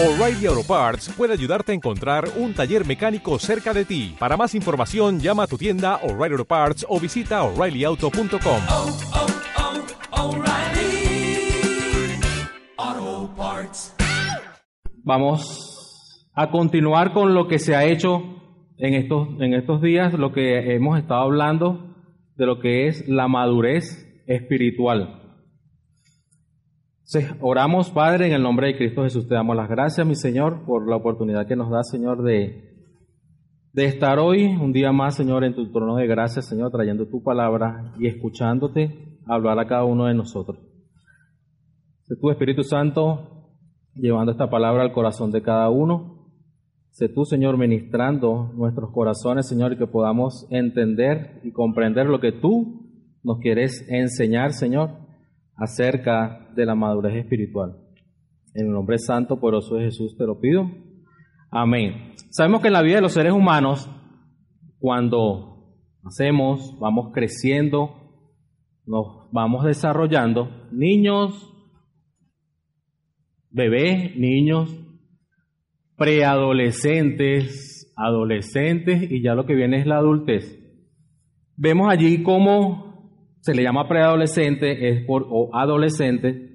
O'Reilly Auto Parts puede ayudarte a encontrar un taller mecánico cerca de ti. Para más información, llama a tu tienda O'Reilly Auto Parts o visita oreillyauto.com. oh, oh, Parts. Vamos a continuar con lo que se ha hecho en estos, en estos días, lo que hemos estado hablando de lo que es la madurez espiritual. Entonces, oramos, Padre, en el nombre de Cristo Jesús. Te damos las gracias, mi Señor, por la oportunidad que nos da, Señor, de, de estar hoy, un día más, Señor, en tu trono de gracias, Señor, trayendo tu palabra y escuchándote hablar a cada uno de nosotros. Sé tu Espíritu Santo llevando esta palabra al corazón de cada uno. Sé tú, Señor, ministrando nuestros corazones, Señor, y que podamos entender y comprender lo que tú nos quieres enseñar, Señor acerca de la madurez espiritual. En el nombre santo, poderoso de Jesús, te lo pido. Amén. Sabemos que en la vida de los seres humanos, cuando nacemos, vamos creciendo, nos vamos desarrollando, niños, bebés, niños, preadolescentes, adolescentes y ya lo que viene es la adultez. Vemos allí cómo se le llama preadolescente es por, o adolescente,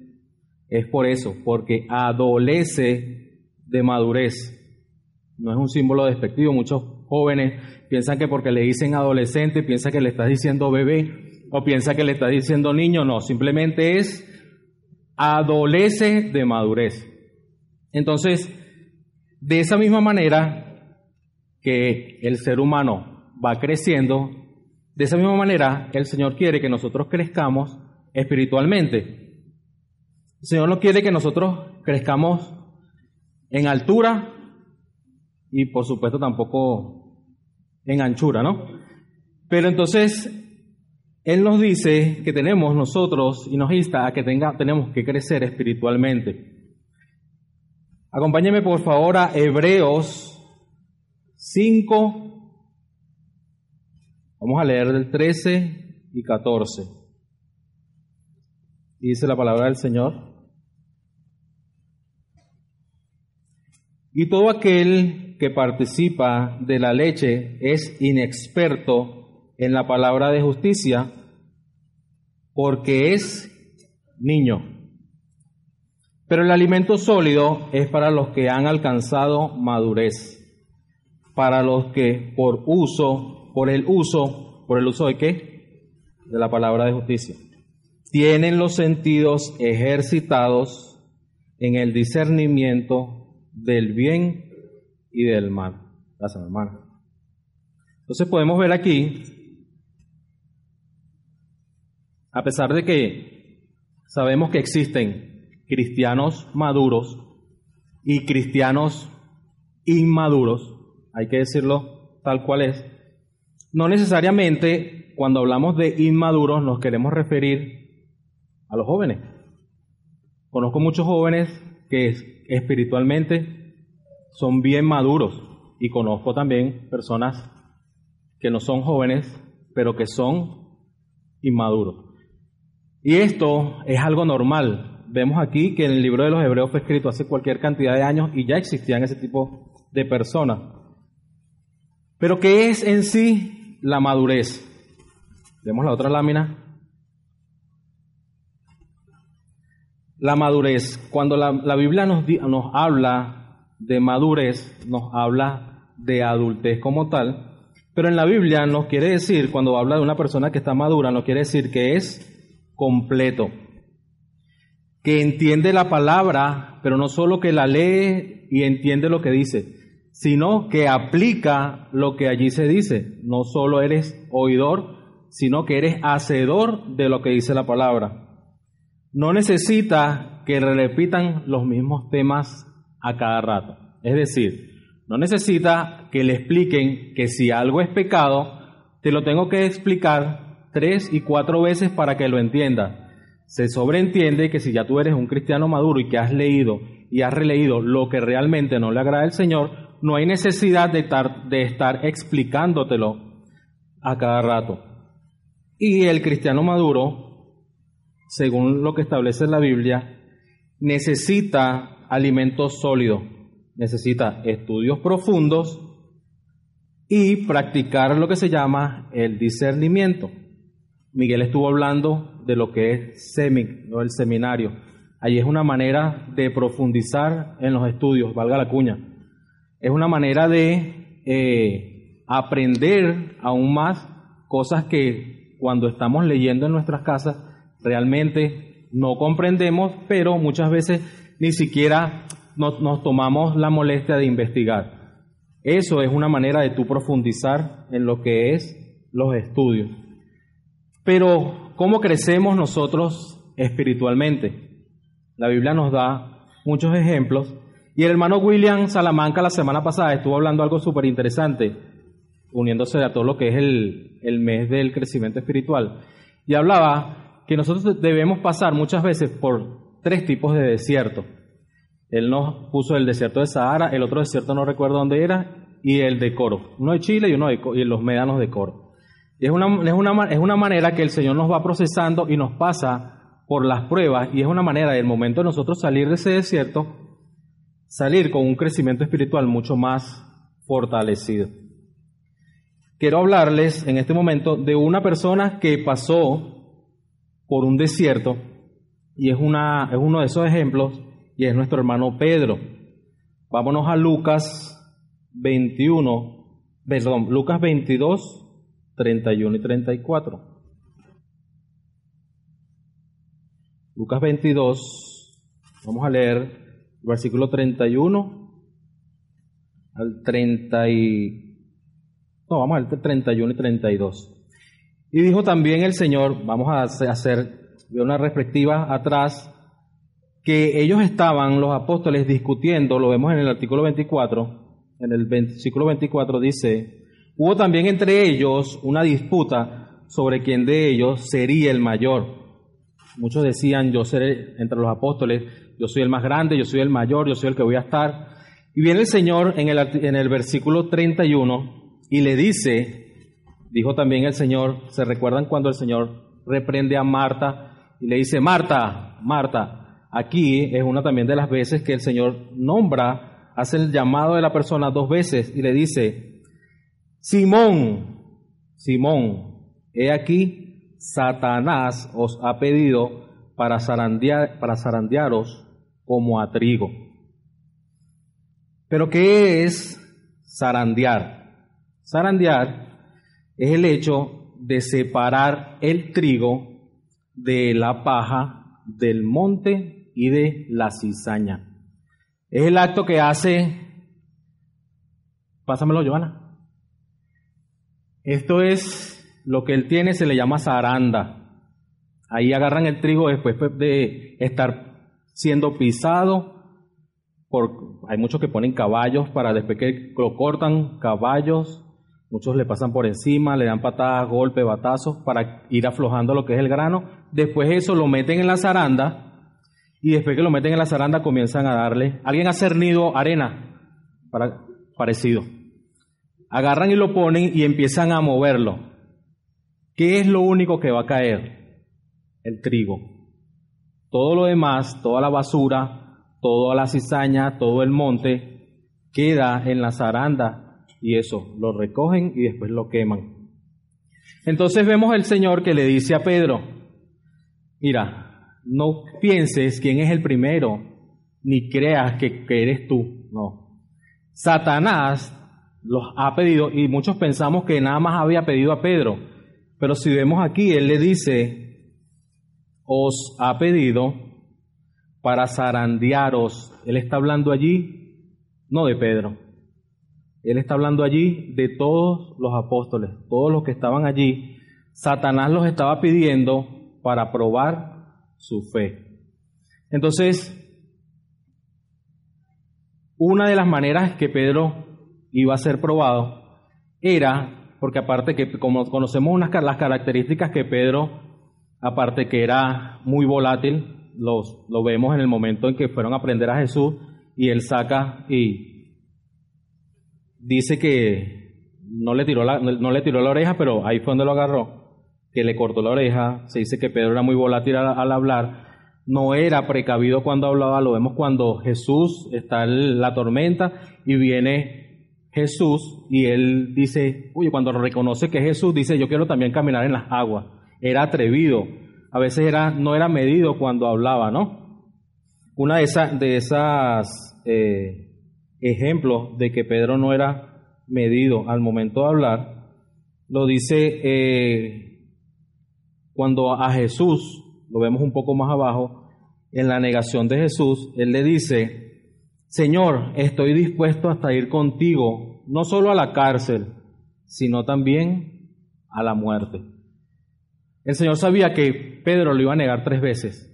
es por eso, porque adolece de madurez. No es un símbolo despectivo. Muchos jóvenes piensan que porque le dicen adolescente, piensa que le estás diciendo bebé o piensa que le estás diciendo niño. No, simplemente es adolece de madurez. Entonces, de esa misma manera que el ser humano va creciendo, de esa misma manera, el Señor quiere que nosotros crezcamos espiritualmente. El Señor no quiere que nosotros crezcamos en altura y por supuesto tampoco en anchura, ¿no? Pero entonces, Él nos dice que tenemos nosotros y nos insta a que tenga, tenemos que crecer espiritualmente. Acompáñeme por favor a Hebreos 5, Vamos a leer del 13 y 14. Dice la palabra del Señor. Y todo aquel que participa de la leche es inexperto en la palabra de justicia porque es niño. Pero el alimento sólido es para los que han alcanzado madurez, para los que por uso por el uso, por el uso de qué? De la palabra de justicia. Tienen los sentidos ejercitados en el discernimiento del bien y del mal. Gracias, hermano. Entonces podemos ver aquí, a pesar de que sabemos que existen cristianos maduros y cristianos inmaduros, hay que decirlo tal cual es, no necesariamente cuando hablamos de inmaduros nos queremos referir a los jóvenes. Conozco muchos jóvenes que espiritualmente son bien maduros y conozco también personas que no son jóvenes, pero que son inmaduros. Y esto es algo normal. Vemos aquí que en el libro de los Hebreos fue escrito hace cualquier cantidad de años y ya existían ese tipo de personas. Pero ¿qué es en sí la madurez. Vemos la otra lámina. La madurez. Cuando la, la Biblia nos, nos habla de madurez, nos habla de adultez como tal. Pero en la Biblia nos quiere decir, cuando habla de una persona que está madura, nos quiere decir que es completo, que entiende la palabra, pero no solo que la lee y entiende lo que dice, sino que aplica lo que allí se dice. No solo eres oidor, sino que eres hacedor de lo que dice la palabra. No necesita que repitan los mismos temas a cada rato. Es decir, no necesita que le expliquen que si algo es pecado, te lo tengo que explicar tres y cuatro veces para que lo entienda. Se sobreentiende que si ya tú eres un cristiano maduro y que has leído y has releído lo que realmente no le agrada al Señor, no hay necesidad de estar, explicándotelo a cada rato. Y el cristiano maduro, según lo que establece la Biblia, necesita alimento sólido, necesita estudios profundos y practicar lo que se llama el discernimiento. Miguel estuvo hablando de lo que es semi, no el seminario. Allí es una manera de profundizar en los estudios, valga la cuña. Es una manera de eh, aprender aún más cosas que cuando estamos leyendo en nuestras casas realmente no comprendemos, pero muchas veces ni siquiera nos, nos tomamos la molestia de investigar. Eso es una manera de tú profundizar en lo que es los estudios. Pero, ¿cómo crecemos nosotros espiritualmente? La Biblia nos da muchos ejemplos. Y el hermano William Salamanca la semana pasada estuvo hablando algo súper interesante, uniéndose a todo lo que es el, el mes del crecimiento espiritual. Y hablaba que nosotros debemos pasar muchas veces por tres tipos de desierto. Él nos puso el desierto de Sahara, el otro desierto no recuerdo dónde era, y el de Coro. Uno de Chile y uno de y los médanos de Coro. Es una, es, una, es una manera que el Señor nos va procesando y nos pasa por las pruebas y es una manera del momento de nosotros salir de ese desierto, salir con un crecimiento espiritual mucho más fortalecido. Quiero hablarles en este momento de una persona que pasó por un desierto y es, una, es uno de esos ejemplos y es nuestro hermano Pedro. Vámonos a Lucas 21, perdón, Lucas 22, 31 y 34. Lucas 22, vamos a leer versículo 31 al 30 y... No, vamos a leer 31 y 32. Y dijo también el Señor, vamos a hacer una perspectiva atrás, que ellos estaban, los apóstoles, discutiendo, lo vemos en el artículo 24, en el versículo 24 dice, Hubo también entre ellos una disputa sobre quién de ellos sería el mayor. Muchos decían, yo seré entre los apóstoles, yo soy el más grande, yo soy el mayor, yo soy el que voy a estar. Y viene el Señor en el, en el versículo 31 y le dice, dijo también el Señor, ¿se recuerdan cuando el Señor reprende a Marta y le dice, Marta, Marta, aquí es una también de las veces que el Señor nombra, hace el llamado de la persona dos veces y le dice, Simón, Simón, he aquí, Satanás os ha pedido para, zarandear, para zarandearos como a trigo. Pero ¿qué es zarandear? Zarandear es el hecho de separar el trigo de la paja, del monte y de la cizaña. Es el acto que hace... Pásamelo, Joana. Esto es lo que él tiene, se le llama zaranda. Ahí agarran el trigo después de estar siendo pisado. Por, hay muchos que ponen caballos para después que lo cortan, caballos. Muchos le pasan por encima, le dan patadas, golpes, batazos para ir aflojando lo que es el grano. Después eso lo meten en la zaranda y después que lo meten en la zaranda comienzan a darle. Alguien ha cernido arena para, parecido agarran y lo ponen y empiezan a moverlo. ¿Qué es lo único que va a caer? El trigo. Todo lo demás, toda la basura, toda la cizaña, todo el monte, queda en la zaranda y eso, lo recogen y después lo queman. Entonces vemos el Señor que le dice a Pedro, mira, no pienses quién es el primero, ni creas que, que eres tú, no. Satanás los ha pedido y muchos pensamos que nada más había pedido a Pedro, pero si vemos aquí, él le dice, os ha pedido para zarandearos. Él está hablando allí, no de Pedro, él está hablando allí de todos los apóstoles, todos los que estaban allí. Satanás los estaba pidiendo para probar su fe. Entonces, una de las maneras que Pedro iba a ser probado, era, porque aparte que como conocemos unas, las características que Pedro, aparte que era muy volátil, los, lo vemos en el momento en que fueron a aprender a Jesús y él saca y dice que no le tiró la, no le tiró la oreja, pero ahí fue donde lo agarró, que le cortó la oreja, se dice que Pedro era muy volátil al, al hablar, no era precavido cuando hablaba, lo vemos cuando Jesús está en la tormenta y viene Jesús y él dice, oye, cuando reconoce que Jesús dice, yo quiero también caminar en las aguas. Era atrevido, a veces era, no era medido cuando hablaba, ¿no? Una de esas, de esas eh, ejemplos de que Pedro no era medido al momento de hablar, lo dice eh, cuando a Jesús lo vemos un poco más abajo, en la negación de Jesús, él le dice, Señor, estoy dispuesto hasta ir contigo, no solo a la cárcel, sino también a la muerte. El Señor sabía que Pedro lo iba a negar tres veces,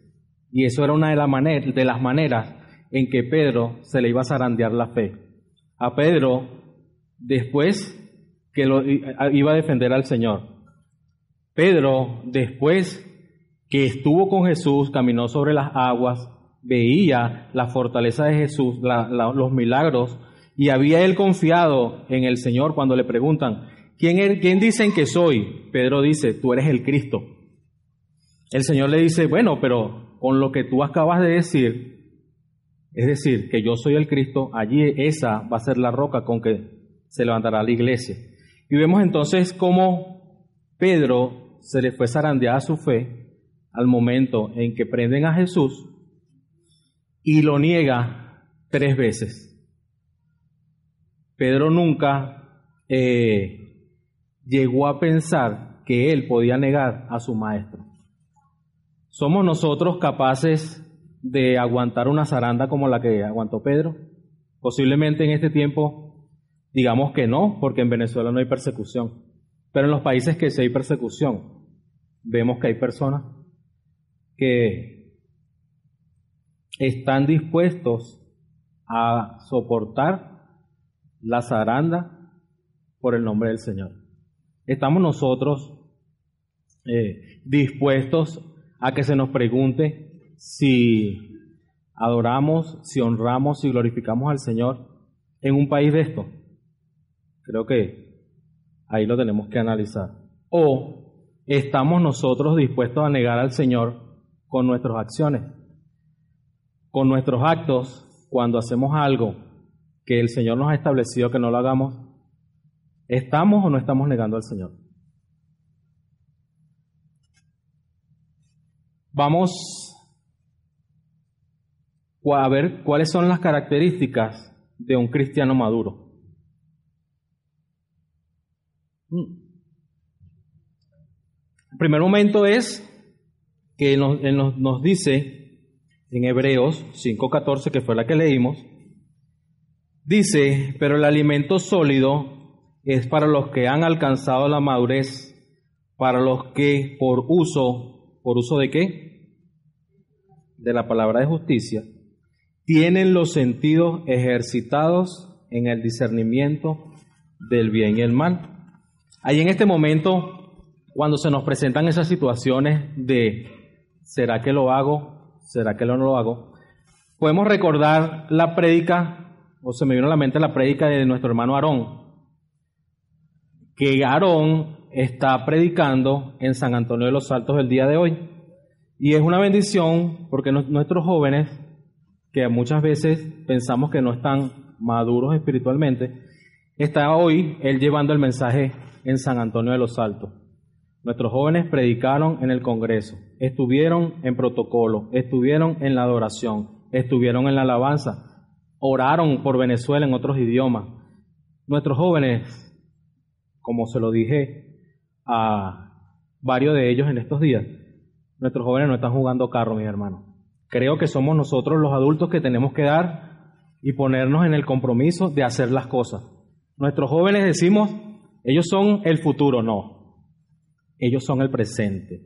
y eso era una de, de las maneras en que Pedro se le iba a zarandear la fe. A Pedro, después que lo iba a defender al Señor. Pedro, después que estuvo con Jesús, caminó sobre las aguas, veía la fortaleza de Jesús, los milagros, y había él confiado en el Señor cuando le preguntan, ¿quién, er-, ¿quién dicen que soy? Pedro dice, tú eres el Cristo. El Señor le dice, bueno, pero con lo que tú acabas de decir, es decir, que yo soy el Cristo, allí esa va a ser la roca con que se levantará la iglesia. Y vemos entonces cómo Pedro se le fue zarandeada su fe al momento en que prenden a Jesús y lo niega tres veces. Pedro nunca eh, llegó a pensar que él podía negar a su maestro. ¿Somos nosotros capaces de aguantar una zaranda como la que aguantó Pedro? Posiblemente en este tiempo digamos que no, porque en Venezuela no hay persecución. Pero en los países que sí hay persecución, vemos que hay personas que están dispuestos a soportar la zaranda por el nombre del Señor. Estamos nosotros eh, dispuestos a que se nos pregunte si adoramos, si honramos, si glorificamos al Señor en un país de esto. Creo que ahí lo tenemos que analizar. O estamos nosotros dispuestos a negar al Señor con nuestras acciones, con nuestros actos, cuando hacemos algo que el Señor nos ha establecido que no lo hagamos, ¿estamos o no estamos negando al Señor? Vamos a ver cuáles son las características de un cristiano maduro. El primer momento es que nos, nos, dice en Hebreos 5.14, que fue la que leímos, dice, pero el alimento sólido es para los que han alcanzado la madurez, para los que por uso, ¿por uso de qué? De la palabra de justicia, tienen los sentidos ejercitados en el discernimiento del bien y el mal. Ahí en este momento, cuando se nos presentan esas situaciones de ¿Será que lo hago? ¿Será que no lo hago? Podemos recordar la prédica, o se me vino a la mente la prédica de nuestro hermano Aarón, que Aarón está predicando en San Antonio de los Altos el día de hoy. Y es una bendición porque nuestros jóvenes, que muchas veces pensamos que no están maduros espiritualmente, está hoy él llevando el mensaje en San Antonio de los Altos. Nuestros jóvenes predicaron en el Congreso, estuvieron en protocolo, estuvieron en la adoración, estuvieron en la alabanza, oraron por Venezuela en otros idiomas. Nuestros jóvenes, como se lo dije a varios de ellos en estos días, nuestros jóvenes no están jugando carro, mis hermanos. Creo que somos nosotros los adultos que tenemos que dar y ponernos en el compromiso de hacer las cosas. Nuestros jóvenes decimos, ellos son el futuro, no, ellos son el presente.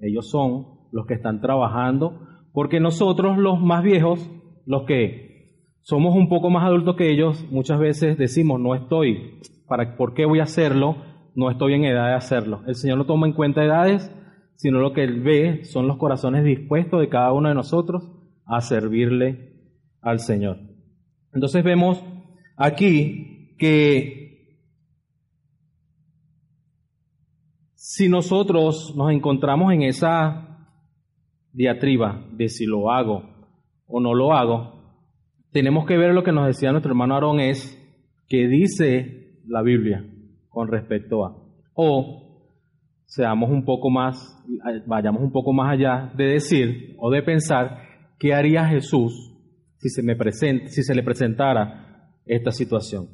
Ellos son los que están trabajando, porque nosotros los más viejos, los que somos un poco más adultos que ellos, muchas veces decimos, no estoy, ¿para, ¿por qué voy a hacerlo? No estoy en edad de hacerlo. El Señor no toma en cuenta edades, sino lo que Él ve son los corazones dispuestos de cada uno de nosotros a servirle al Señor. Entonces vemos aquí que si nosotros nos encontramos en esa diatriba de si lo hago o no lo hago, tenemos que ver lo que nos decía nuestro hermano Aarón es que dice la Biblia con respecto a. O seamos un poco más, vayamos un poco más allá de decir o de pensar qué haría Jesús si se me presenta, si se le presentara esta situación.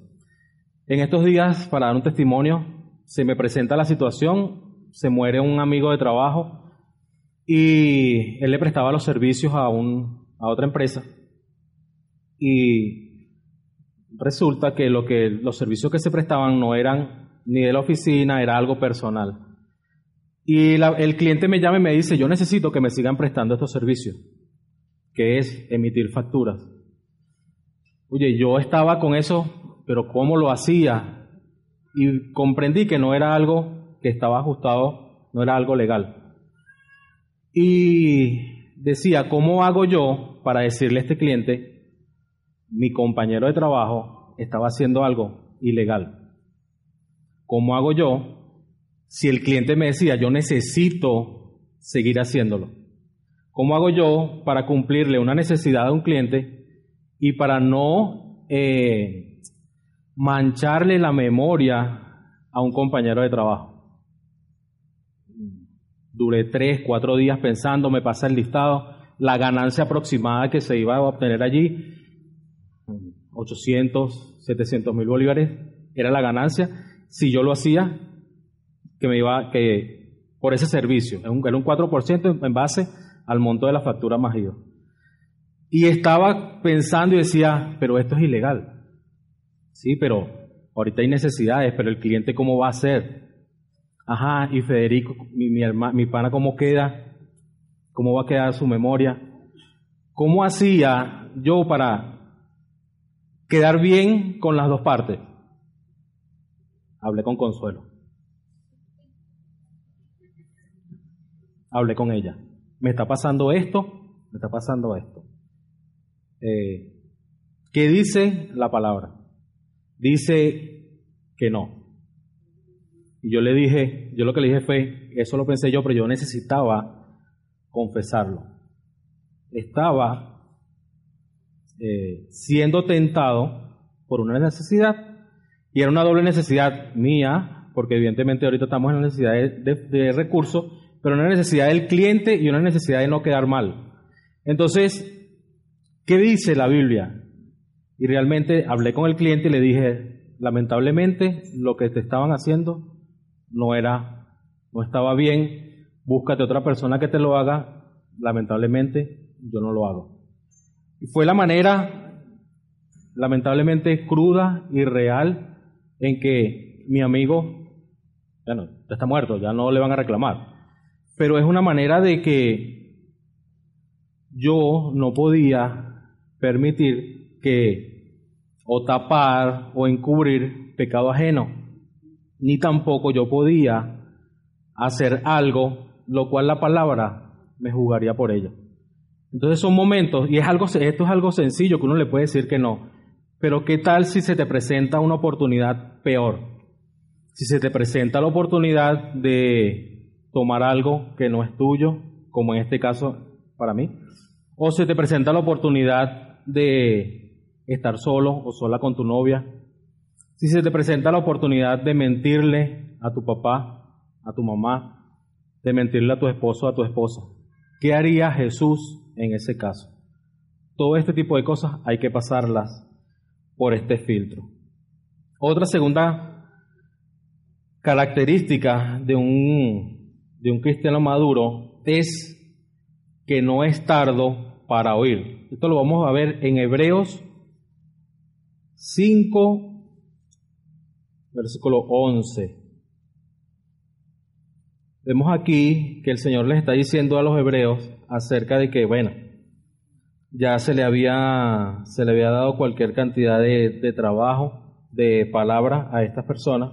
En estos días, para dar un testimonio, se me presenta la situación, se muere un amigo de trabajo y él le prestaba los servicios a, un, a otra empresa y resulta que, lo que los servicios que se prestaban no eran ni de la oficina, era algo personal. Y el cliente me llama y me dice, yo necesito que me sigan prestando estos servicios, que es emitir facturas. Oye, yo estaba con eso, pero ¿cómo lo hacía? Y comprendí que no era algo que estaba ajustado, no era algo legal. Y decía, ¿cómo hago yo para decirle a este cliente, mi compañero de trabajo estaba haciendo algo ilegal? ¿Cómo hago yo si el cliente me decía, yo necesito seguir haciéndolo? ¿Cómo hago yo para cumplirle una necesidad a un cliente y para no eh, mancharle la memoria a un compañero de trabajo? Duré tres, cuatro días pensando, me pasa el listado, la ganancia aproximada que se iba a obtener allí, 800, 700 mil bolívares, era la ganancia si yo lo hacía, que me iba, que por ese servicio, era un, 4% en base al monto de la factura más IVA. Y estaba pensando y decía, pero esto es ilegal. Sí, pero ahorita hay necesidades, pero el cliente cómo va a ser. Ajá, y Federico, mi, mi, mi pana, ¿cómo queda? ¿Cómo va a quedar su memoria? ¿Cómo hacía yo para quedar bien con las dos partes? Hablé con Consuelo. Hablé con ella. Me está pasando esto, me está pasando esto. Eh, ¿Qué dice la palabra? Dice que no. Y yo le dije, yo lo que le dije fue, eso lo pensé yo, pero yo necesitaba confesarlo. Estaba eh, siendo tentado por una necesidad y era una doble necesidad mía, porque evidentemente ahorita estamos en la necesidad de, recursos, pero una necesidad del cliente y una necesidad de no quedar mal. Entonces, ¿qué dice la Biblia? Y realmente hablé con el cliente y le dije, lamentablemente lo que te estaban haciendo no era, no estaba bien, búscate otra persona que te lo haga, lamentablemente yo no lo hago. Y fue la manera, lamentablemente cruda y real, en que mi amigo, bueno, ya está muerto, ya no le van a reclamar, pero es una manera de que yo no podía permitir que o tapar o encubrir pecado ajeno, ni tampoco yo podía hacer algo lo cual la palabra me jugaría por ello. Entonces son momentos, y es algo, esto es algo sencillo que uno le puede decir que no, pero ¿qué tal si se te presenta una oportunidad peor? Si se te presenta la oportunidad de tomar algo que no es tuyo, como en este caso para mí, o se te presenta la oportunidad de estar solo o sola con tu novia, si se te presenta la oportunidad de mentirle a tu papá, a tu mamá, de mentirle a tu esposo, a tu esposa, ¿qué haría Jesús en ese caso? Todo este tipo de cosas hay que pasarlas por este filtro. Otra segunda característica de un, de un cristiano maduro es que no es tardo para oír. Esto lo vamos a ver en Hebreos 5, versículo 11. Vemos aquí que el Señor les está diciendo a los hebreos acerca de que, bueno, ya se le había, se le había dado cualquier cantidad de, trabajo, de palabra a estas personas,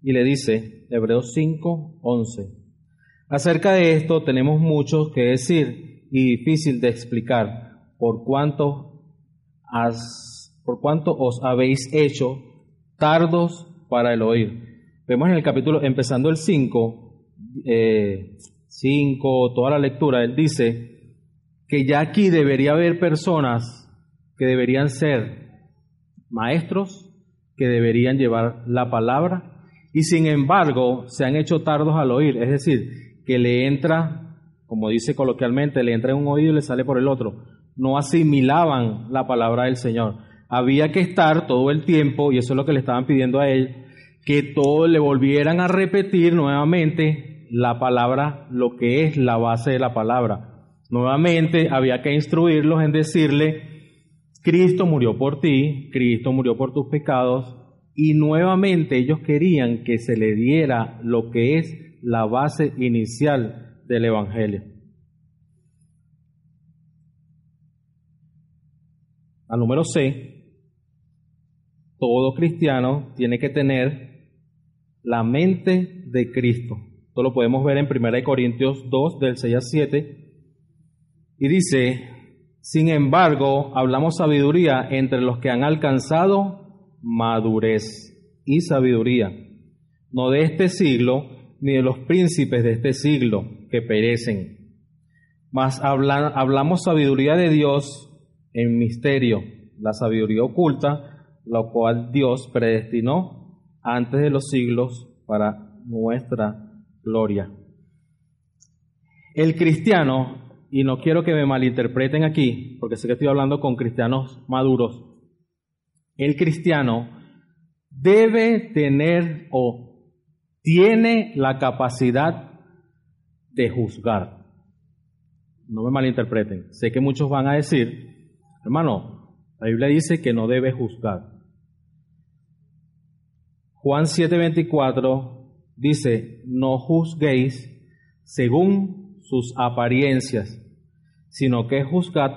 y le dice, Hebreos 5, 11, acerca de esto tenemos mucho que decir y difícil de explicar, por cuanto, por cuanto os habéis hecho tardos para el oír. Vemos en el capítulo, empezando el 5, 5, eh, toda la lectura, él dice, que ya aquí debería haber personas que deberían ser maestros, que deberían llevar la palabra, y sin embargo se han hecho tardos al oír, es decir, que le entra, como dice coloquialmente, le entra en un oído y le sale por el otro. No asimilaban la palabra del Señor. Había que estar todo el tiempo, y eso es lo que le estaban pidiendo a él, que todos le volvieran a repetir nuevamente la palabra, lo que es la base de la palabra. Nuevamente había que instruirlos en decirle, Cristo murió por ti, Cristo murió por tus pecados, y nuevamente ellos querían que se le diera lo que es la base inicial del Evangelio. Al número C, todo cristiano tiene que tener la mente de Cristo. Esto lo podemos ver en 1 Corintios 2, del 6 al 7. Y dice, sin embargo, hablamos sabiduría entre los que han alcanzado madurez y sabiduría, no de este siglo, ni de los príncipes de este siglo que perecen. Mas hablamos sabiduría de Dios en misterio, la sabiduría oculta, la cual Dios predestinó antes de los siglos para nuestra gloria. El cristiano y no quiero que me malinterpreten aquí, porque sé que estoy hablando con cristianos maduros, el cristiano debe tener o tiene la capacidad de juzgar. No me malinterpreten. Sé que muchos van a decir, hermano, la Biblia dice que no debe juzgar. Juan 7:24 dice, no juzguéis según sus apariencias, sino que juzgad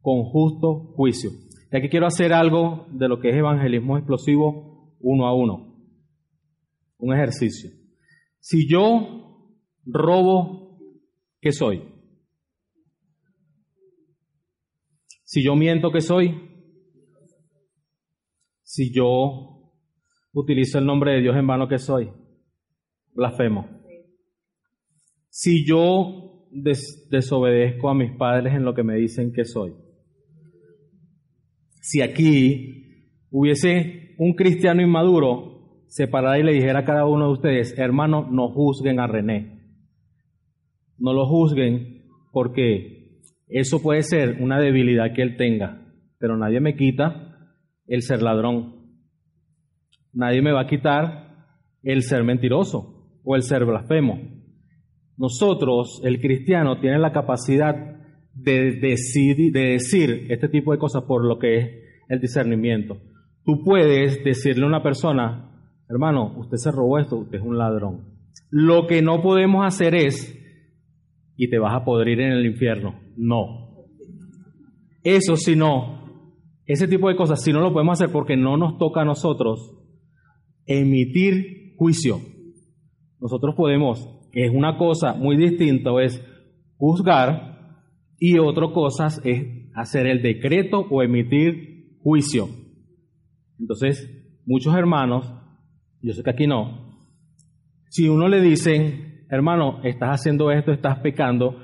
con justo juicio. Y aquí quiero hacer algo de lo que es evangelismo explosivo uno a uno. Un ejercicio. Si yo robo, ¿qué soy? Si yo miento, ¿qué soy? Si yo utilizo el nombre de Dios en vano, ¿qué soy? Blasfemo. Si yo desobedezco a mis padres en lo que me dicen que soy. Si aquí hubiese un cristiano inmaduro, se parara y le dijera a cada uno de ustedes, hermano, no juzguen a René. No lo juzguen porque eso puede ser una debilidad que él tenga, pero nadie me quita el ser ladrón. Nadie me va a quitar el ser mentiroso o el ser blasfemo. Nosotros, el cristiano, tiene la capacidad de, de decir este tipo de cosas por lo que es el discernimiento. Tú puedes decirle a una persona, hermano, usted se robó esto, usted es un ladrón. Lo que no podemos hacer es, y te vas a podrir en el infierno. No. Eso si no, ese tipo de cosas, si no lo podemos hacer porque no nos toca a nosotros emitir juicio. Nosotros podemos es una cosa muy distinta, es juzgar y otra cosa es hacer el decreto o emitir juicio. Entonces, muchos hermanos, yo sé que aquí no, si uno le dicen, hermano, estás haciendo esto, estás pecando,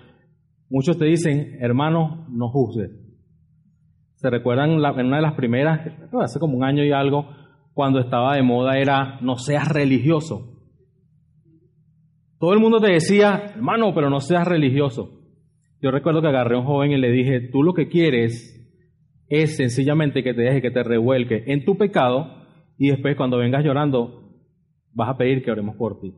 muchos te dicen, hermano, no juzgues. ¿Se recuerdan en una de las primeras, hace como un año y algo, cuando estaba de moda era, no seas religioso? Todo el mundo te decía, hermano, pero no seas religioso. Yo recuerdo que agarré a un joven y le dije, tú lo que quieres es sencillamente que te deje que te revuelque en tu pecado y después cuando vengas llorando vas a pedir que oremos por ti.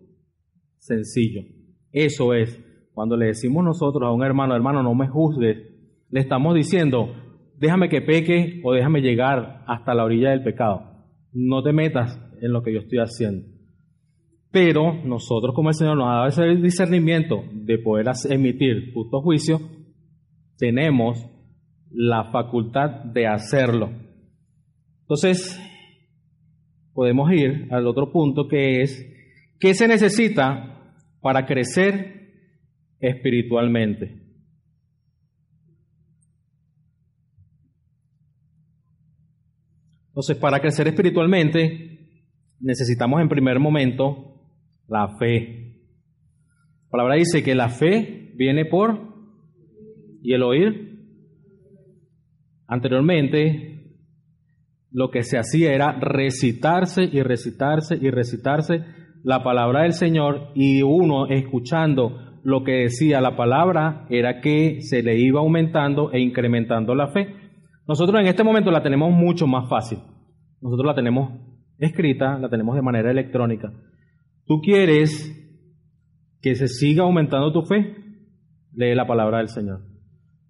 Sencillo. Eso es. Cuando le decimos nosotros a un hermano, hermano, no me juzgues, le estamos diciendo, déjame que peque o déjame llegar hasta la orilla del pecado. No te metas en lo que yo estoy haciendo. Pero nosotros como el Señor nos ha dado ese discernimiento de poder emitir justo juicio, tenemos la facultad de hacerlo. Entonces, podemos ir al otro punto que es, ¿qué se necesita para crecer espiritualmente? Entonces, para crecer espiritualmente, necesitamos en primer momento la fe. La palabra dice que la fe viene por ¿Y el oír? Anteriormente, lo que se hacía era recitarse y recitarse y recitarse la palabra del Señor y uno escuchando lo que decía la palabra era que se le iba aumentando e incrementando la fe. Nosotros en este momento la tenemos mucho más fácil. Nosotros la tenemos escrita, la tenemos de manera electrónica. ¿Tú quieres que se siga aumentando tu fe? Lee la palabra del Señor.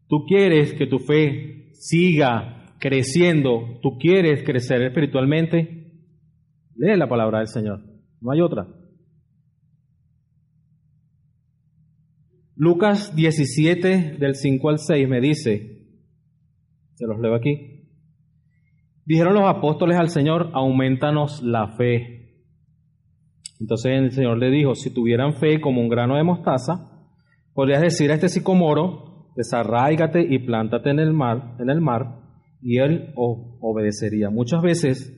¿Tú quieres que tu fe siga creciendo? ¿Tú quieres crecer espiritualmente? Lee la palabra del Señor. No hay otra. Lucas 17 del 5 al 6 me dice, se los leo aquí, dijeron los apóstoles al Señor, aumentanos la fe. Entonces el Señor le dijo, si tuvieran fe como un grano de mostaza, podrías decir a este sicomoro, desarráigate y plántate en el mar, en el mar, y él obedecería. Muchas veces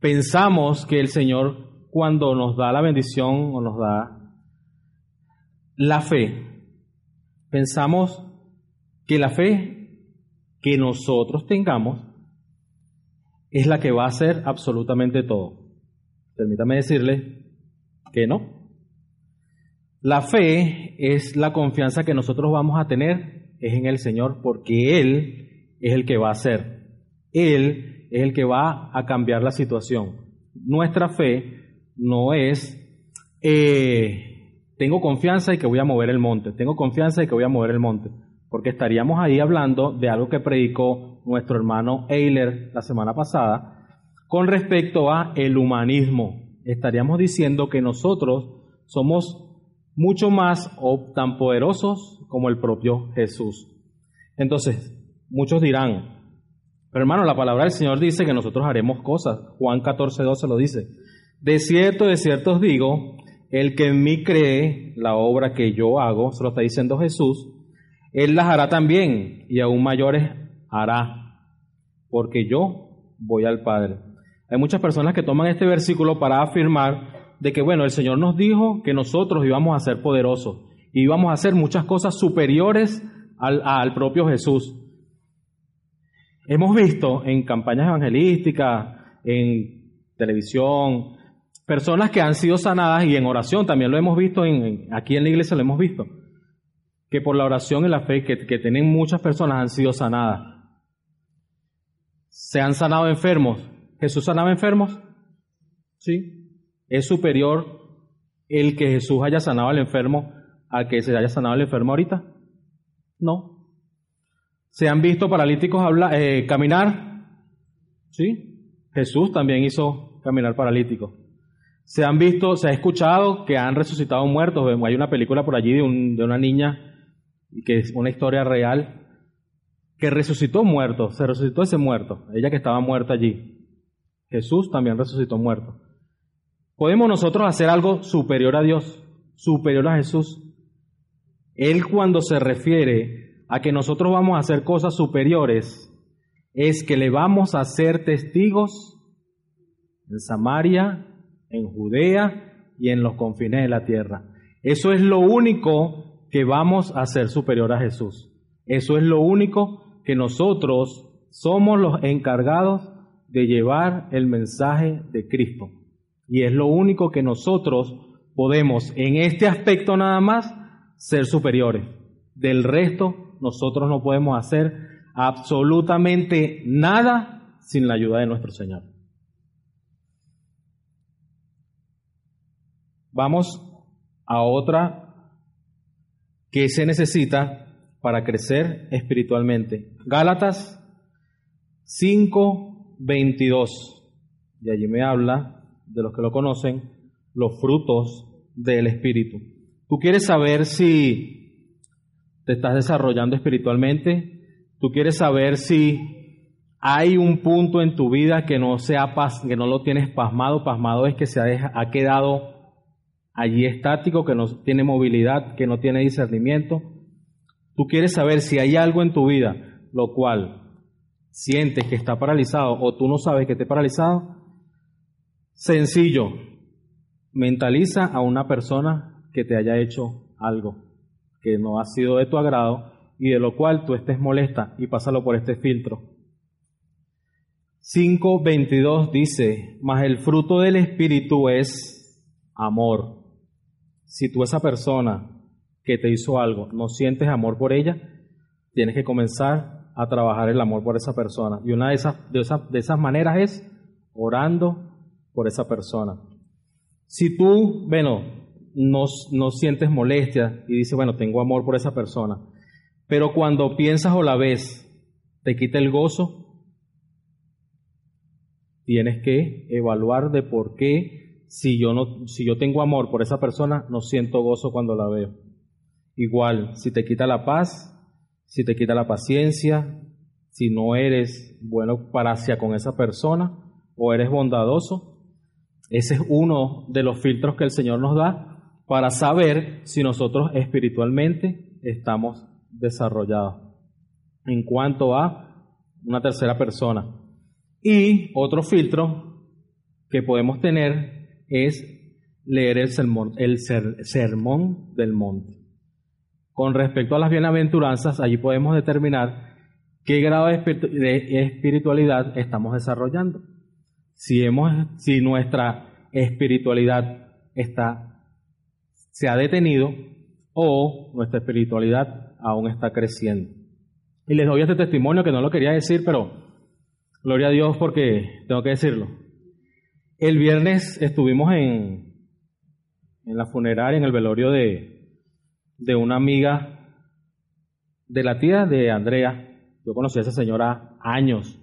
pensamos que el Señor cuando nos da la bendición o nos da la fe, pensamos que la fe que nosotros tengamos es la que va a hacer absolutamente todo. Permítame decirle que no. La fe es la confianza que nosotros vamos a tener es en el Señor porque Él es el que va a hacer. Él es el que va a cambiar la situación. Nuestra fe no es eh, tengo confianza y que voy a mover el monte, tengo confianza y que voy a mover el monte, porque estaríamos ahí hablando de algo que predicó nuestro hermano Eiler la semana pasada con respecto a el humanismo. Estaríamos diciendo que nosotros somos mucho más o tan poderosos como el propio Jesús. Entonces, muchos dirán, pero hermano, la palabra del Señor dice que nosotros haremos cosas. Juan 14, 12 lo dice. De cierto, de cierto os digo, el que en mí cree la obra que yo hago, se lo está diciendo Jesús, él las hará también y aún mayores hará, porque yo voy al Padre. Hay muchas personas que toman este versículo para afirmar de que, bueno, el Señor nos dijo que nosotros íbamos a ser poderosos y íbamos a hacer muchas cosas superiores al, al propio Jesús. Hemos visto en campañas evangelísticas, en televisión, personas que han sido sanadas y en oración, también lo hemos visto en, aquí en la iglesia, lo hemos visto, que por la oración y la fe que, tienen muchas personas han sido sanadas. Se han sanado enfermos. ¿Jesús sanaba enfermos? Sí. ¿Es superior el que Jesús haya sanado al enfermo a que se haya sanado al enfermo ahorita? No. ¿Se han visto paralíticos eh, caminar? Sí. Jesús también hizo caminar paralíticos. Se han visto, se ha escuchado que han resucitado muertos. Hay una película por allí de, una niña, que es una historia real, que resucitó muerto, se resucitó ese muerto, ella que estaba muerta allí. Jesús también resucitó muerto. ¿Podemos nosotros hacer algo superior a Dios, superior a Jesús? Él cuando se refiere a que nosotros vamos a hacer cosas superiores, es que le vamos a ser testigos en Samaria, en Judea y en los confines de la tierra. Eso es lo único que vamos a hacer superior a Jesús. Eso es lo único que nosotros somos los encargados de llevar el mensaje de Cristo. Y es lo único que nosotros podemos, en este aspecto nada más, ser superiores. Del resto, nosotros no podemos hacer absolutamente nada sin la ayuda de nuestro Señor. Vamos a otra que se necesita para crecer espiritualmente. Gálatas 5, 22. Y allí me habla, de los que lo conocen, los frutos del Espíritu. ¿Tú quieres saber si te estás desarrollando espiritualmente? ¿Tú quieres saber si hay un punto en tu vida que no sea que no lo tienes pasmado? Pasmado es que se ha, ha quedado allí estático, que no tiene movilidad, que no tiene discernimiento. Tú quieres saber si hay algo en tu vida lo cual sientes que está paralizado o tú no sabes que esté paralizado. Sencillo, mentaliza a una persona que te haya hecho algo que no ha sido de tu agrado y de lo cual tú estés molesta y pásalo por este filtro. 5.22 dice, mas el fruto del Espíritu es amor. Si tú esa persona que te hizo algo no sientes amor por ella, tienes que comenzar a trabajar el amor por esa persona. Y una de esas, de esas, de esas maneras es orando por esa persona. Si tú, bueno, no, no sientes molestia y dices, bueno, tengo amor por esa persona, pero cuando piensas o la ves, te quita el gozo, tienes que evaluar de por qué si yo no si yo tengo amor por esa persona no siento gozo cuando la veo. Igual, si te quita la paz, si te quita la paciencia, si no eres bueno para con esa persona o eres bondadoso, ese es uno de los filtros que el Señor nos da para saber si nosotros espiritualmente estamos desarrollados en cuanto a una tercera persona. Y otro filtro que podemos tener es leer el sermón, el sermón del monte. Con respecto a las bienaventuranzas, allí podemos determinar qué grado de espiritualidad estamos desarrollando. Si, hemos, si nuestra espiritualidad está, se ha detenido o nuestra espiritualidad aún está creciendo. Y les doy este testimonio que no lo quería decir, pero gloria a Dios porque tengo que decirlo. El viernes estuvimos en, en la funeraria, en el velorio de, de una amiga de la tía de Andrea. Yo conocí a esa señora años.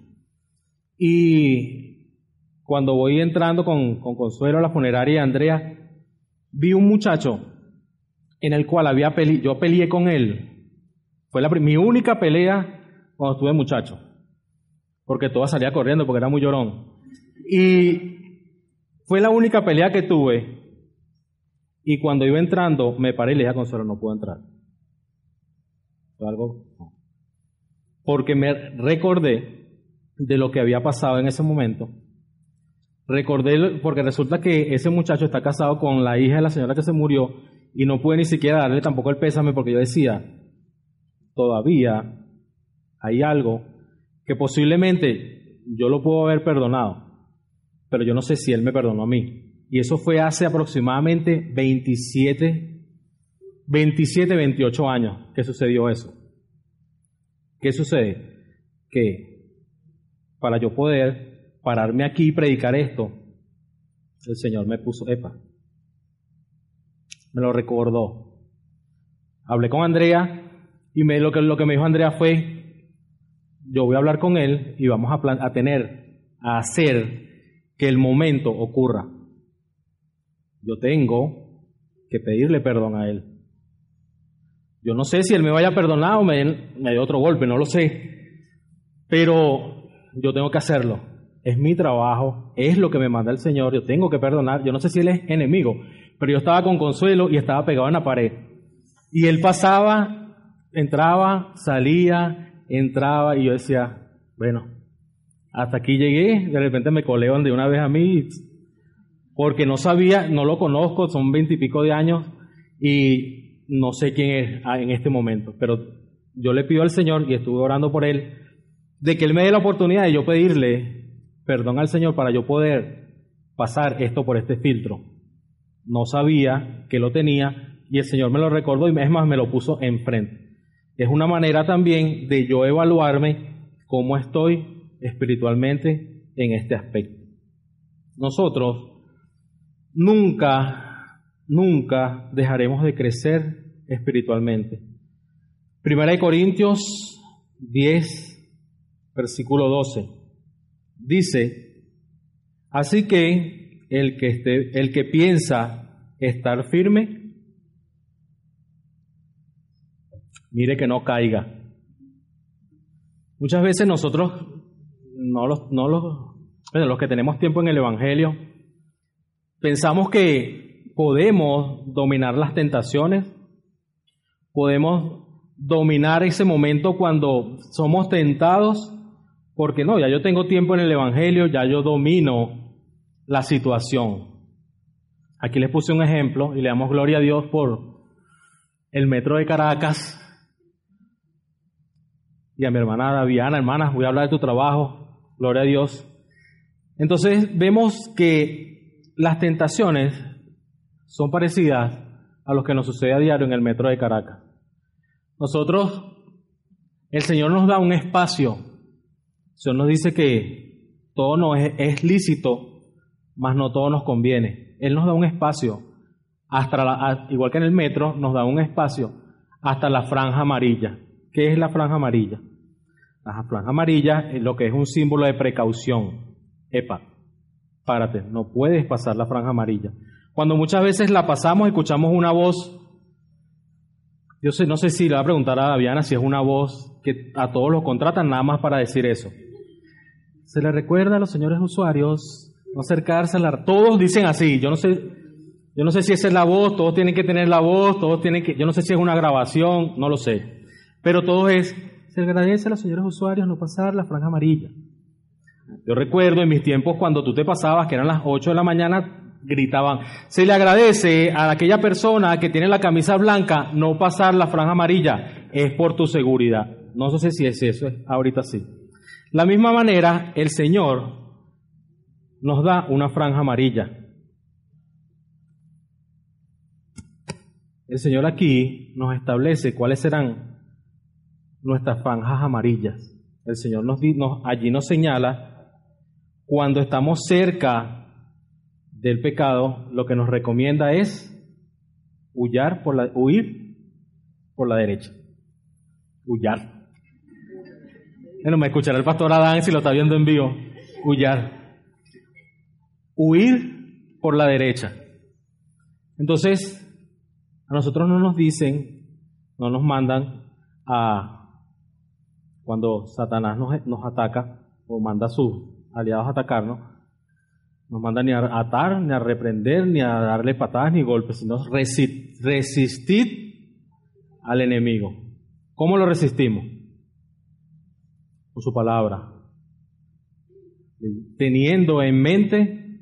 Y cuando voy entrando con, Consuelo a la funeraria de Andrea, vi un muchacho en el cual había peli yo peleé con él. Fue la, mi única pelea cuando estuve muchacho. Porque toda salía corriendo porque era muy llorón. Y fue la única pelea que tuve y cuando iba entrando, me paré y le dije a Consuelo, no puedo entrar. ¿Fue algo? Porque me recordé de lo que había pasado en ese momento. Recordé, porque resulta que ese muchacho está casado con la hija de la señora que se murió y no pude ni siquiera darle tampoco el pésame porque yo decía, todavía hay algo que posiblemente yo lo puedo haber perdonado, pero yo no sé si él me perdonó a mí. Y eso fue hace aproximadamente 27, 27, 28 años que sucedió eso. ¿Qué sucede? Que para yo poder pararme aquí y predicar esto, el Señor me puso, epa, me lo recordó. Hablé con Andrea y me, lo, que, lo que me dijo Andrea fue, yo voy a hablar con él y vamos a, a tener, a hacer que el momento ocurra. Yo tengo que pedirle perdón a Él. Yo no sé si Él me vaya a perdonar o me, me dé otro golpe, no lo sé. Pero yo tengo que hacerlo. Es mi trabajo, es lo que me manda el Señor, yo tengo que perdonar. Yo no sé si Él es enemigo, pero yo estaba con consuelo y estaba pegado en la pared. Y Él pasaba, entraba, salía, entraba y yo decía, bueno, hasta aquí llegué, de repente me colean de una vez a mí porque no sabía, no lo conozco, son veintipico de años y no sé quién es ah, en este momento, pero yo le pido al Señor y estuve orando por él, de que él me dé la oportunidad de yo pedirle perdón al Señor para yo poder pasar esto por este filtro. No sabía que lo tenía y el Señor me lo recordó y es más me lo puso enfrente. Es una manera también de yo evaluarme cómo estoy espiritualmente en este aspecto. Nosotros nunca, nunca dejaremos de crecer espiritualmente. Primera de Corintios 10, versículo 12. Dice, así que el que, el que piensa estar firme, mire que no caiga. Muchas veces nosotros, no los, no los, bueno, los que tenemos tiempo en el Evangelio, Pensamos que podemos dominar las tentaciones, podemos dominar ese momento cuando somos tentados, porque no, ya yo tengo tiempo en el Evangelio, ya yo domino la situación. Aquí les puse un ejemplo y le damos gloria a Dios por el metro de Caracas. y a mi hermana Daviana, hermana, voy a hablar de tu trabajo, gloria a Dios. Entonces vemos que las tentaciones son parecidas a lo que nos sucede a diario en el metro de Caracas. Nosotros, el Señor nos da un espacio. El Señor nos dice que todo no es, es lícito, mas no todo nos conviene. Él nos da un espacio, hasta la- igual que en el metro, nos da un espacio hasta la franja amarilla. ¿Qué es la franja amarilla? La franja amarilla es lo que es un símbolo de precaución. Epa, párate, no puedes pasar la franja amarilla. Cuando muchas veces la pasamos, escuchamos una voz. Yo sé, no sé si le va a preguntar a Daviana si es una voz que a todos los contratan nada más para decir eso. Se le recuerda a los señores usuarios no acercarse a la... Todos dicen así, yo no sé, yo no sé si esa es la voz, todos tienen que tener la voz, todos tienen que, yo no sé si es una grabación, no lo sé. Pero todo es, se agradece a los señores usuarios no pasar la franja amarilla. Yo recuerdo en mis tiempos cuando tú te pasabas, que eran las 8 de la mañana, gritaban, se le agradece a aquella persona que tiene la camisa blanca no pasar la franja amarilla, es por tu seguridad. No sé si es eso, ahorita sí. La misma manera, el Señor nos da una franja amarilla. El Señor aquí nos establece cuáles serán nuestras franjas amarillas. El Señor nos, allí nos señala cuando estamos cerca del pecado, lo que nos recomienda es huyar por la, huir por la derecha. Huyar. Bueno, me escuchará el pastor Adán si lo está viendo en vivo. Huyar. Huir por la derecha. Entonces, a nosotros no nos dicen, no nos mandan a, cuando Satanás nos, ataca o manda a sus aliados a atacarnos, nos manda ni a atar, ni a reprender, ni a darle patadas ni golpes, sino resi- resistir al enemigo. ¿Cómo lo resistimos? Con su palabra. Teniendo en mente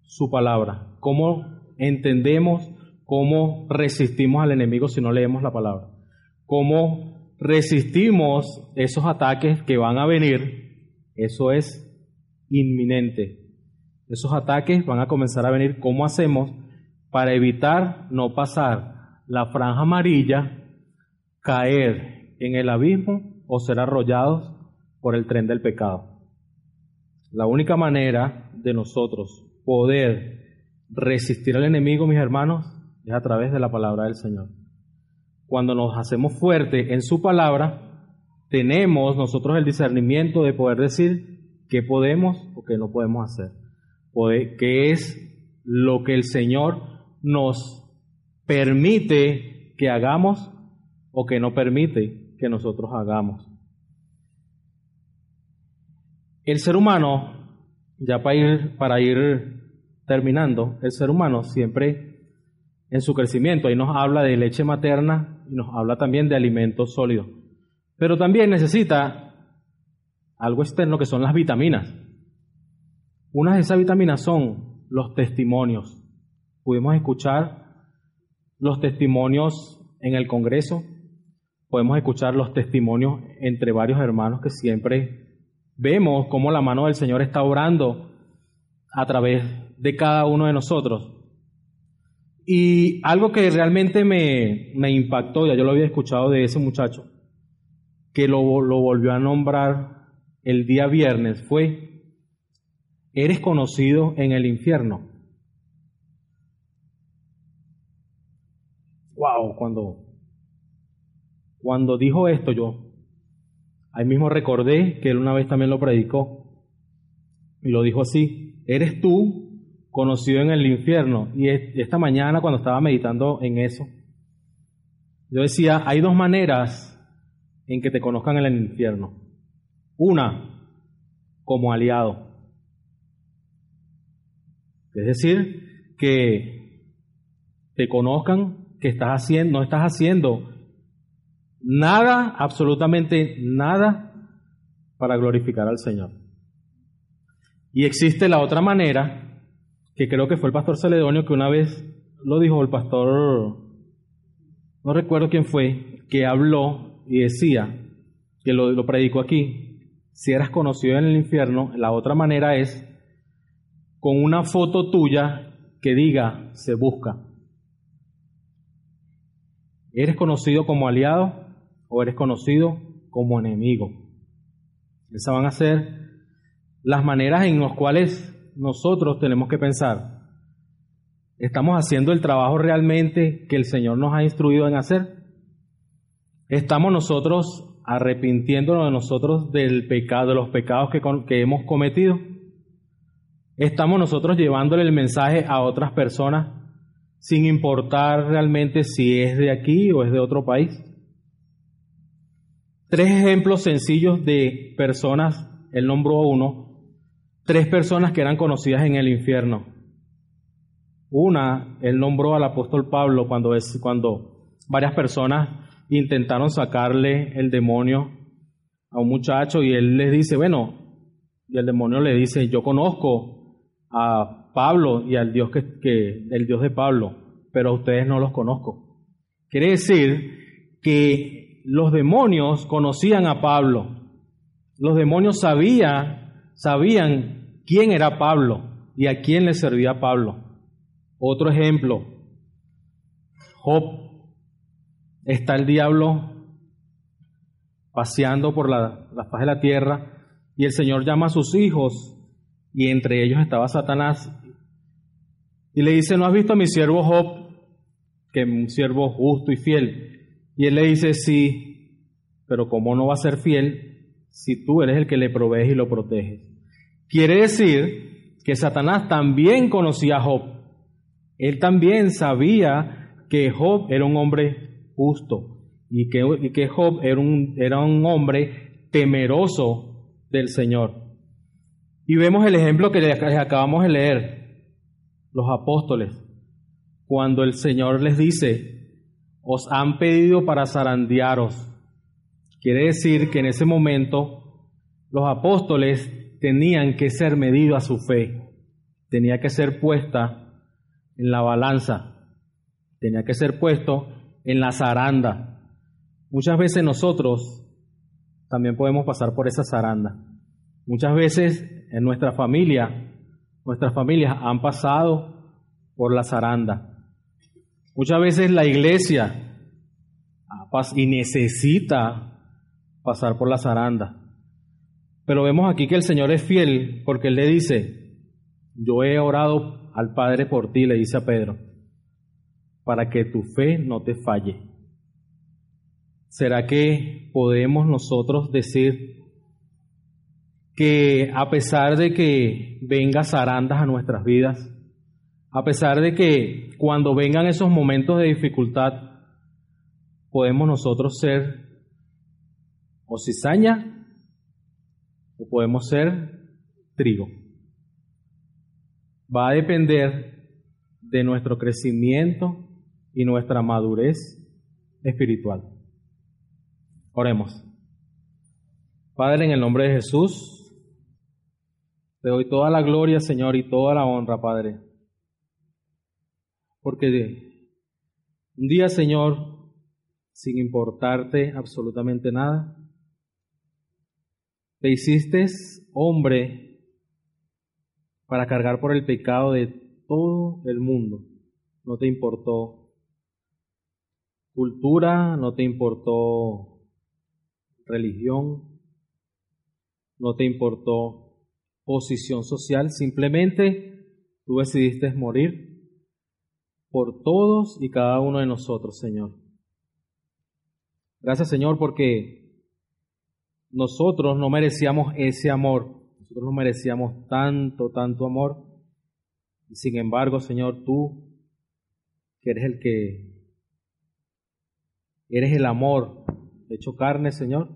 su palabra. ¿Cómo entendemos, cómo resistimos al enemigo si no leemos la palabra? ¿Cómo resistimos esos ataques que van a venir? Eso es inminente. Esos ataques van a comenzar a venir. ¿Cómo hacemos para evitar no pasar la franja amarilla, caer en el abismo o ser arrollados por el tren del pecado? La única manera de nosotros poder resistir al enemigo, mis hermanos, es a través de la palabra del Señor. Cuando nos hacemos fuertes en su palabra, tenemos nosotros el discernimiento de poder decir qué podemos o qué no podemos hacer. Qué es lo que el Señor nos permite que hagamos o que no permite que nosotros hagamos. El ser humano, ya para ir, para ir terminando, el ser humano siempre en su crecimiento, ahí nos habla de leche materna y nos habla también de alimentos sólidos, pero también necesita algo externo que son las vitaminas. Una de esas vitaminas son los testimonios. Pudimos escuchar los testimonios en el Congreso, podemos escuchar los testimonios entre varios hermanos que siempre vemos cómo la mano del Señor está obrando a través de cada uno de nosotros. Y algo que realmente me, me impactó, ya yo lo había escuchado de ese muchacho, que lo, lo volvió a nombrar el día viernes, fue, eres conocido en el infierno. Wow, cuando, cuando dijo esto yo, ahí mismo recordé que él una vez también lo predicó y lo dijo así, eres tú conocido en el infierno. Y es- esta mañana cuando estaba meditando en eso, yo decía, hay dos maneras en que te conozcan en el infierno. Una, como aliado. Es decir, que te conozcan que estás haciendo, no estás haciendo nada, absolutamente nada, para glorificar al Señor. Y existe la otra manera, que creo que fue el pastor Celedonio que una vez lo dijo, el pastor, no recuerdo quién fue, que habló y decía que lo, lo predico aquí, si eras conocido en el infierno, la otra manera es con una foto tuya que diga se busca. ¿Eres conocido como aliado o eres conocido como enemigo? Esas van a ser las maneras en las cuales nosotros tenemos que pensar. ¿Estamos haciendo el trabajo realmente que el Señor nos ha instruido en hacer? ¿Estamos nosotros arrepintiéndonos de nosotros del pecado, de los pecados que, hemos cometido? ¿Estamos nosotros llevándole el mensaje a otras personas sin importar realmente si es de aquí o es de otro país? Tres ejemplos sencillos de personas, él nombró uno, tres personas que eran conocidas en el infierno. Una, él nombró al apóstol Pablo cuando, es, cuando varias personas intentaron sacarle el demonio a un muchacho y él les dice, bueno, y el demonio le dice, yo conozco a Pablo y al Dios que, que el Dios de Pablo, pero a ustedes no los conozco. Quiere decir que los demonios conocían a Pablo. Los demonios sabían, sabían quién era Pablo y a quién le servía Pablo. Otro ejemplo, Job. Está el diablo paseando por la, la de la tierra y el Señor llama a sus hijos y entre ellos estaba Satanás y le dice, ¿no has visto a mi siervo Job? Que es un siervo justo y fiel. Y él le dice, sí, pero ¿cómo no va a ser fiel si tú eres el que le provees y lo proteges? Quiere decir que Satanás también conocía a Job. Él también sabía que Job era un hombre justo y que, Job era un, era un hombre temeroso del Señor. Y vemos el ejemplo que les acabamos de leer, los apóstoles, cuando el Señor les dice, os han pedido para zarandearos. Quiere decir que en ese momento los apóstoles tenían que ser medidos a su fe, tenía que ser puesta en la balanza, tenía que ser puesto en la zaranda. Muchas veces nosotros también podemos pasar por esa zaranda. Muchas veces en nuestra familia, nuestras familias han pasado por la zaranda. Muchas veces la iglesia y necesita pasar por la zaranda. Pero vemos aquí que el Señor es fiel porque Él le dice, yo he orado al Padre por ti, le dice a Pedro, para que tu fe no te falle. ¿Será que podemos nosotros decir, que a pesar de que vengan zarandas a nuestras vidas, a pesar de que cuando vengan esos momentos de dificultad, podemos nosotros ser o cizaña o podemos ser trigo. Va a depender de nuestro crecimiento y nuestra madurez espiritual. Oremos. Padre, en el nombre de Jesús, te doy toda la gloria, Señor, y toda la honra, Padre. Porque un día, Señor, sin importarte absolutamente nada, te hiciste hombre para cargar por el pecado de todo el mundo. No te importó cultura, no te importó religión, no te importó posición social, simplemente tú decidiste morir por todos y cada uno de nosotros, Señor. Gracias, Señor, porque nosotros no merecíamos ese amor, nosotros no merecíamos tanto, tanto amor, y sin embargo, Señor, tú, que eres el que, eres el amor hecho carne, Señor,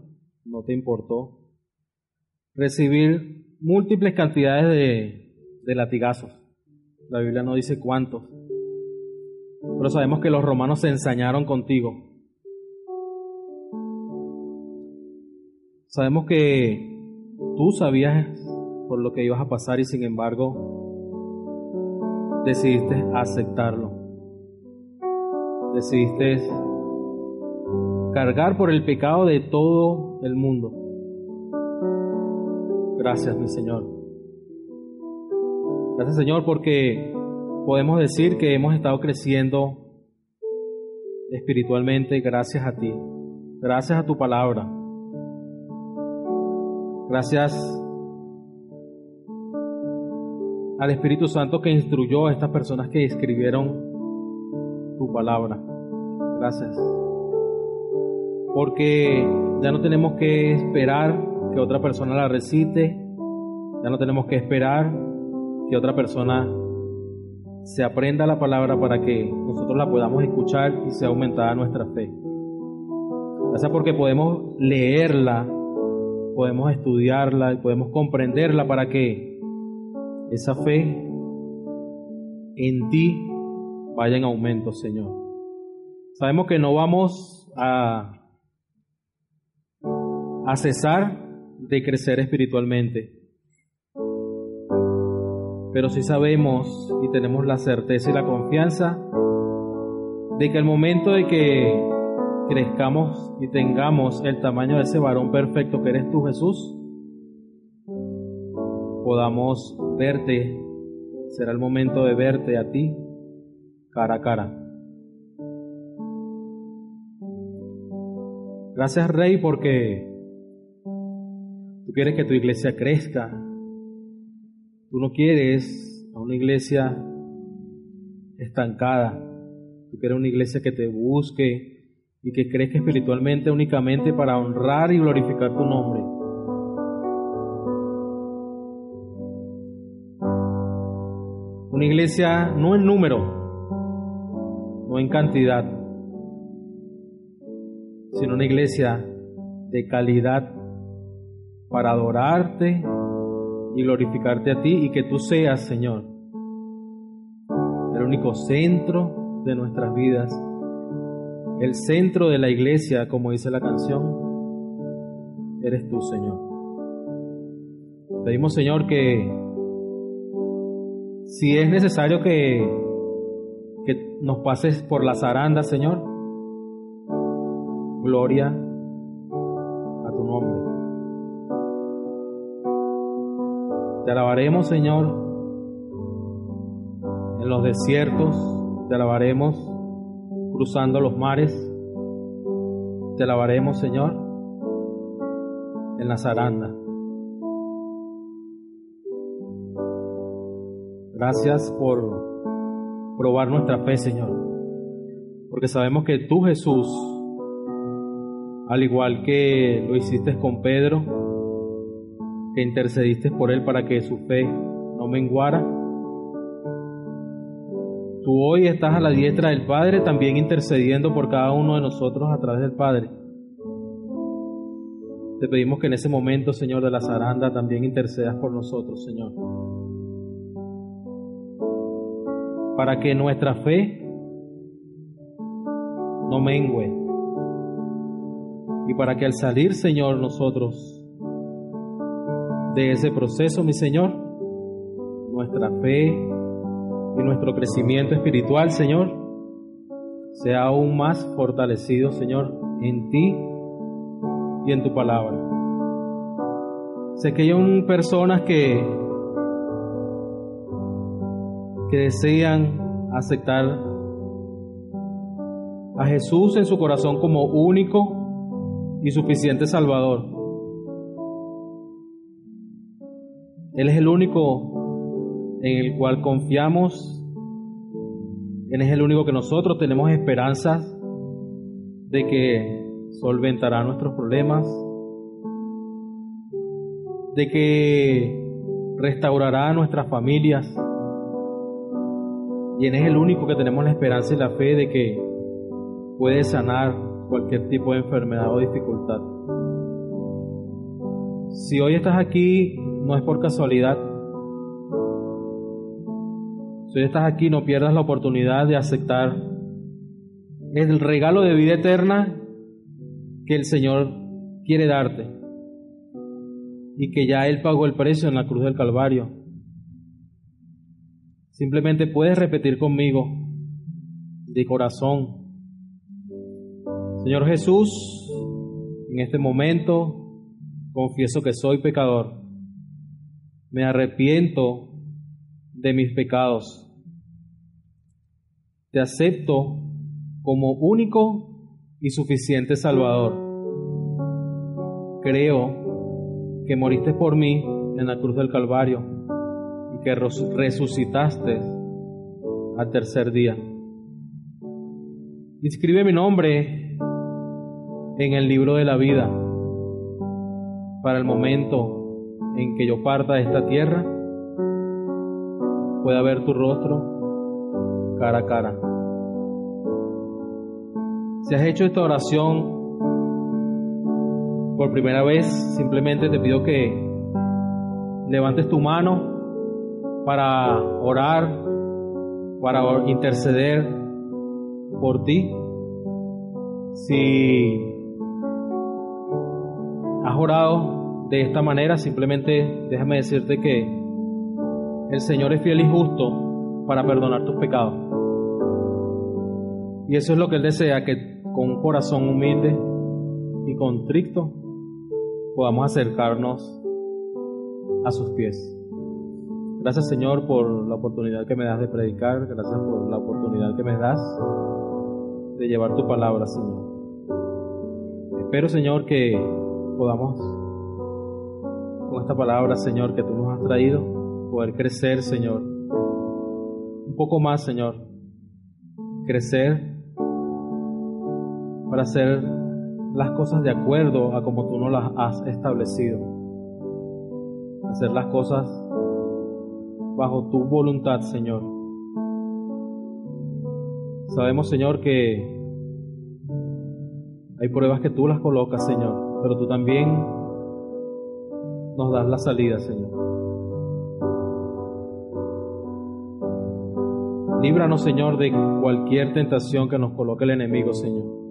no te importó recibir múltiples cantidades de, de latigazos. La Biblia no dice cuántos. Pero sabemos que los romanos se ensañaron contigo. Sabemos que tú sabías por lo que ibas a pasar y sin embargo decidiste aceptarlo. Decidiste cargar por el pecado de todo el mundo. Gracias, mi Señor. Gracias, Señor, porque podemos decir que hemos estado creciendo espiritualmente gracias a ti, gracias a tu palabra. Gracias al Espíritu Santo que instruyó a estas personas que escribieron tu palabra. Gracias. Porque ya no tenemos que esperar que otra persona la recite, ya no tenemos que esperar que otra persona se aprenda la palabra para que nosotros la podamos escuchar y sea aumentada nuestra fe. Gracias porque podemos leerla, podemos estudiarla y podemos comprenderla para que esa fe en ti vaya en aumento, Señor. Sabemos que no vamos a, a cesar de crecer espiritualmente, pero sí sabemos y tenemos la certeza y la confianza de que el momento de que crezcamos y tengamos el tamaño de ese varón perfecto que eres tú, Jesús, podamos verte, será el momento de verte a ti cara a cara. Gracias Rey porque tú quieres que tu iglesia crezca. Tú no quieres a una iglesia estancada. Tú quieres una iglesia que te busque y que crezca espiritualmente únicamente para honrar y glorificar tu nombre. Una iglesia no en número, no en cantidad, sino una iglesia de calidad para adorarte y glorificarte a ti y que tú seas, Señor, el único centro de nuestras vidas, el centro de la iglesia, como dice la canción, eres tú, Señor. Pedimos, Señor, que si es necesario que que nos pases por las arandas, Señor. Gloria a tu nombre. Te alabaremos, Señor, en los desiertos, te alabaremos cruzando los mares, te alabaremos, Señor, en las arandas. Gracias por probar nuestra fe, Señor. Porque sabemos que tú, Jesús, al igual que lo hiciste con Pedro, que intercediste por él para que su fe no menguara, tú hoy estás a la diestra del Padre también intercediendo por cada uno de nosotros a través del Padre. Te pedimos que en ese momento, Señor de la zaranda, también intercedas por nosotros, Señor. para que nuestra fe no mengue y para que al salir, Señor, nosotros de ese proceso, mi Señor, nuestra fe y nuestro crecimiento espiritual, Señor, sea aún más fortalecido, Señor, en ti y en tu palabra. Sé que hay personas que que desean aceptar a Jesús en su corazón como único y suficiente Salvador. Él es el único en el cual confiamos. Él es el único que nosotros tenemos esperanza de que solventará nuestros problemas, de que restaurará nuestras familias, y Él es el único que tenemos la esperanza y la fe de que puede sanar cualquier tipo de enfermedad o dificultad. Si hoy estás aquí, no es por casualidad. Si estás aquí, no pierdas la oportunidad de aceptar el regalo de vida eterna que el Señor quiere darte y que ya Él pagó el precio en la cruz del Calvario. Simplemente puedes repetir conmigo de corazón. Señor Jesús, en este momento confieso que soy pecador. Me arrepiento de mis pecados. Te acepto como único y suficiente Salvador. Creo que moriste por mí en la cruz del Calvario y que resucitaste al tercer día. Inscribe mi nombre en el libro de la vida para el momento en que yo parta de esta tierra pueda ver tu rostro cara a cara. Si has hecho esta oración por primera vez, simplemente te pido que levantes tu mano para orar, para interceder por ti. Si has orado de esta manera, simplemente déjame decirte que el Señor es fiel y justo para perdonar tus pecados. Y eso es lo que Él desea, que con un corazón humilde y contrito podamos acercarnos a sus pies. Gracias Señor por la oportunidad que me das de predicar, gracias por la oportunidad que me das de llevar tu palabra, Señor. Espero, Señor, que podamos, con esta palabra, Señor, que tú nos has traído, poder crecer, Señor. Un poco más, Señor. Crecer para hacer las cosas de acuerdo a como tú nos las has establecido. Hacer las cosas bajo tu voluntad, Señor. Sabemos, Señor, que hay pruebas que tú las colocas, Señor, pero tú también nos das la salida, Señor. Líbranos, Señor, de cualquier tentación que nos coloque el enemigo, Señor.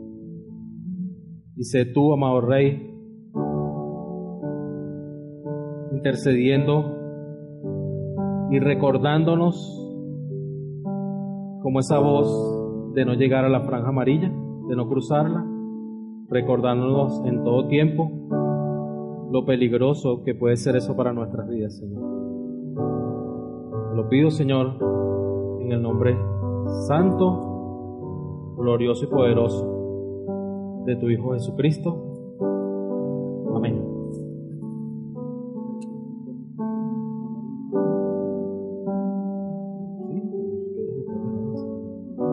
Y sé tú, amado Rey, intercediendo y recordándonos como esa voz de no llegar a la franja amarilla, de no cruzarla, recordándonos en todo tiempo lo peligroso que puede ser eso para nuestras vidas, Señor. Lo pido, Señor, en el nombre santo, glorioso y poderoso de tu Hijo Jesucristo.